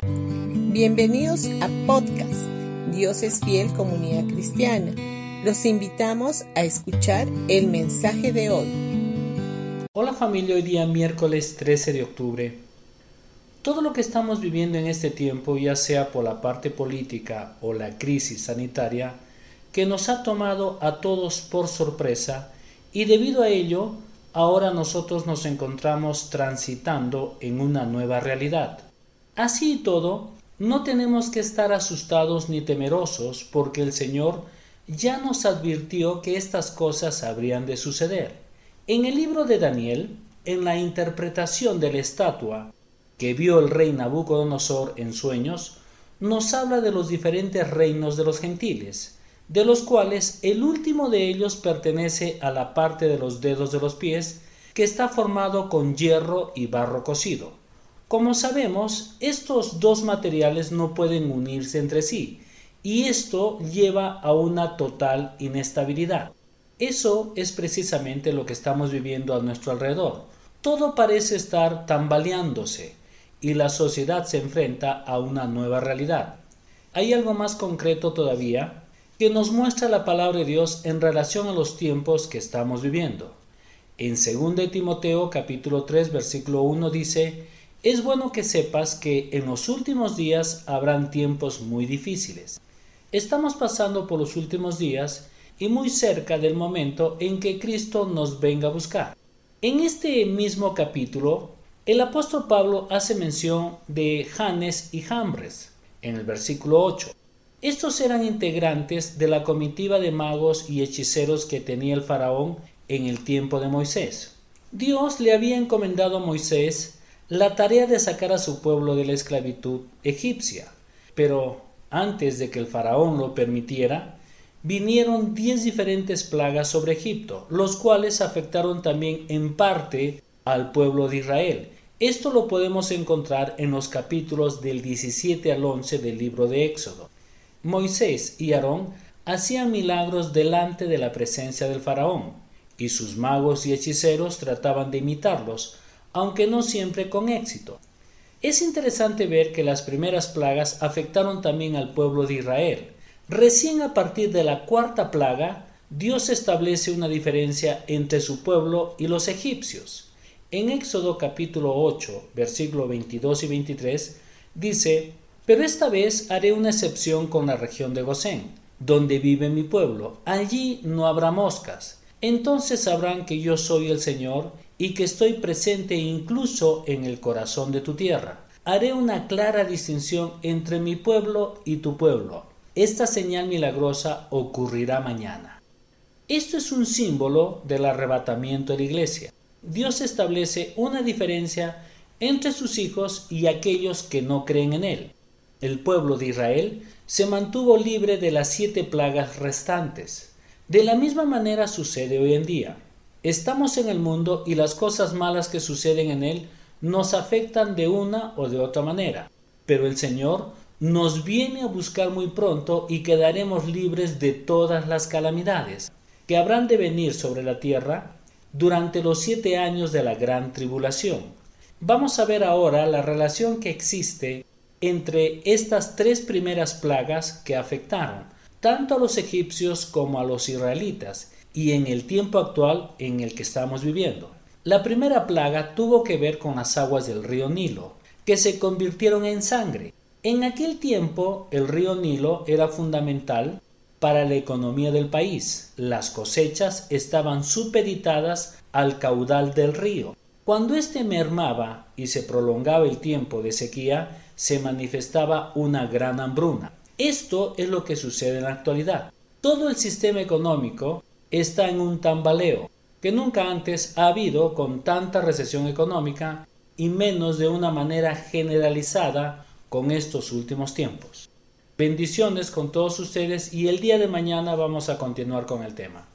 Bienvenidos a podcast Dios es fiel comunidad cristiana. Los invitamos a escuchar el mensaje de hoy. Hola familia, hoy día miércoles 13 de octubre. Todo lo que estamos viviendo en este tiempo, ya sea por la parte política o la crisis sanitaria, que nos ha tomado a todos por sorpresa y debido a ello, ahora nosotros nos encontramos transitando en una nueva realidad. Así y todo, no tenemos que estar asustados ni temerosos porque el Señor ya nos advirtió que estas cosas habrían de suceder. En el libro de Daniel, en la interpretación de la estatua que vio el rey Nabucodonosor en sueños, nos habla de los diferentes reinos de los gentiles, de los cuales el último de ellos pertenece a la parte de los dedos de los pies, que está formado con hierro y barro cocido. Como sabemos, estos dos materiales no pueden unirse entre sí, y esto lleva a una total inestabilidad. Eso es precisamente lo que estamos viviendo a nuestro alrededor. Todo parece estar tambaleándose y la sociedad se enfrenta a una nueva realidad. Hay algo más concreto todavía que nos muestra la palabra de Dios en relación a los tiempos que estamos viviendo. En 2 Timoteo capítulo 3 versículo 1 dice, es bueno que sepas que en los últimos días habrán tiempos muy difíciles. Estamos pasando por los últimos días y muy cerca del momento en que Cristo nos venga a buscar. En este mismo capítulo, el apóstol Pablo hace mención de Janes y Jambres en el versículo 8. Estos eran integrantes de la comitiva de magos y hechiceros que tenía el faraón en el tiempo de Moisés. Dios le había encomendado a Moisés la tarea de sacar a su pueblo de la esclavitud egipcia. Pero antes de que el faraón lo permitiera, vinieron diez diferentes plagas sobre Egipto, los cuales afectaron también en parte al pueblo de Israel. Esto lo podemos encontrar en los capítulos del 17 al 11 del libro de Éxodo. Moisés y Aarón hacían milagros delante de la presencia del faraón, y sus magos y hechiceros trataban de imitarlos, aunque no siempre con éxito. Es interesante ver que las primeras plagas afectaron también al pueblo de Israel. Recién a partir de la cuarta plaga, Dios establece una diferencia entre su pueblo y los egipcios. En Éxodo capítulo 8, versículo 22 y 23, dice, Pero esta vez haré una excepción con la región de Gosén, donde vive mi pueblo. Allí no habrá moscas. Entonces sabrán que yo soy el Señor y que estoy presente incluso en el corazón de tu tierra. Haré una clara distinción entre mi pueblo y tu pueblo. Esta señal milagrosa ocurrirá mañana. Esto es un símbolo del arrebatamiento de la iglesia. Dios establece una diferencia entre sus hijos y aquellos que no creen en Él. El pueblo de Israel se mantuvo libre de las siete plagas restantes. De la misma manera sucede hoy en día. Estamos en el mundo y las cosas malas que suceden en él nos afectan de una o de otra manera, pero el Señor nos viene a buscar muy pronto y quedaremos libres de todas las calamidades que habrán de venir sobre la tierra durante los siete años de la gran tribulación. Vamos a ver ahora la relación que existe entre estas tres primeras plagas que afectaron tanto a los egipcios como a los israelitas y en el tiempo actual en el que estamos viviendo. La primera plaga tuvo que ver con las aguas del río Nilo, que se convirtieron en sangre. En aquel tiempo el río Nilo era fundamental para la economía del país. Las cosechas estaban supeditadas al caudal del río. Cuando éste mermaba y se prolongaba el tiempo de sequía, se manifestaba una gran hambruna. Esto es lo que sucede en la actualidad. Todo el sistema económico está en un tambaleo que nunca antes ha habido con tanta recesión económica y menos de una manera generalizada con estos últimos tiempos. Bendiciones con todos ustedes y el día de mañana vamos a continuar con el tema.